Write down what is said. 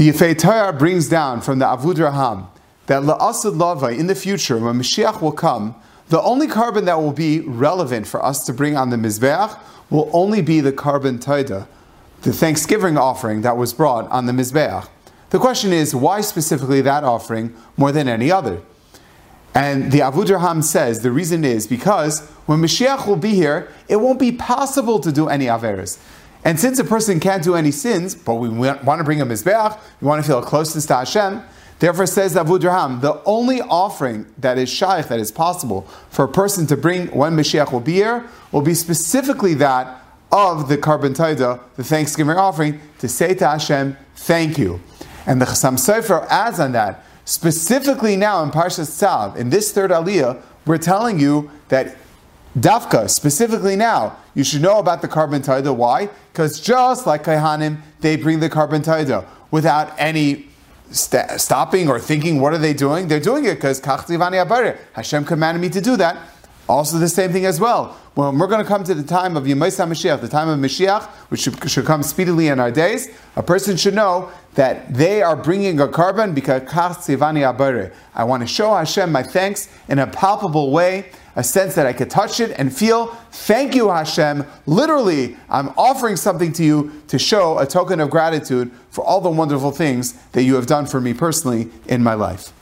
The Yefei Torah brings down from the Avudraham that La'asad Lava in the future, when Mashiach will come, the only korban that will be relevant for us to bring on the Mizbeach will only be the korban Taida, the Thanksgiving offering that was brought on the Mizbeach. The question is, why specifically that offering more than any other? And the Avudraham says the reason is because when Mashiach will be here, it won't be possible to do any Averas. And since a person can't do any sins, but we want to bring a Mizbeach, we want to feel closeness to Hashem, therefore says Avudraham, the only offering that is shaykh, that is possible for a person to bring when Mashiach will be here, will be specifically that of the korban taida, the Thanksgiving offering, to say to Hashem, thank you. And the Chassam Sofer adds on that, specifically now in Parshas Tzav, in this third aliyah, we're telling you that Dafka, specifically now, you should know about the korban taida. Why? Because just like Kaihanim, they bring the korban taida without any st- stopping or thinking, what are they doing? They're doing it because Hashem commanded me to do that. Also, the same thing as well. When we're going to come to the time of Yemaisa Mashiach, the time of Mashiach, which should, should, come speedily in our days, a person should know that they are bringing a korban because I want to show Hashem my thanks in a palpable way, a sense that I could touch it and feel, thank you, Hashem. Literally, I'm offering something to you to show a token of gratitude for all the wonderful things that you have done for me personally in my life.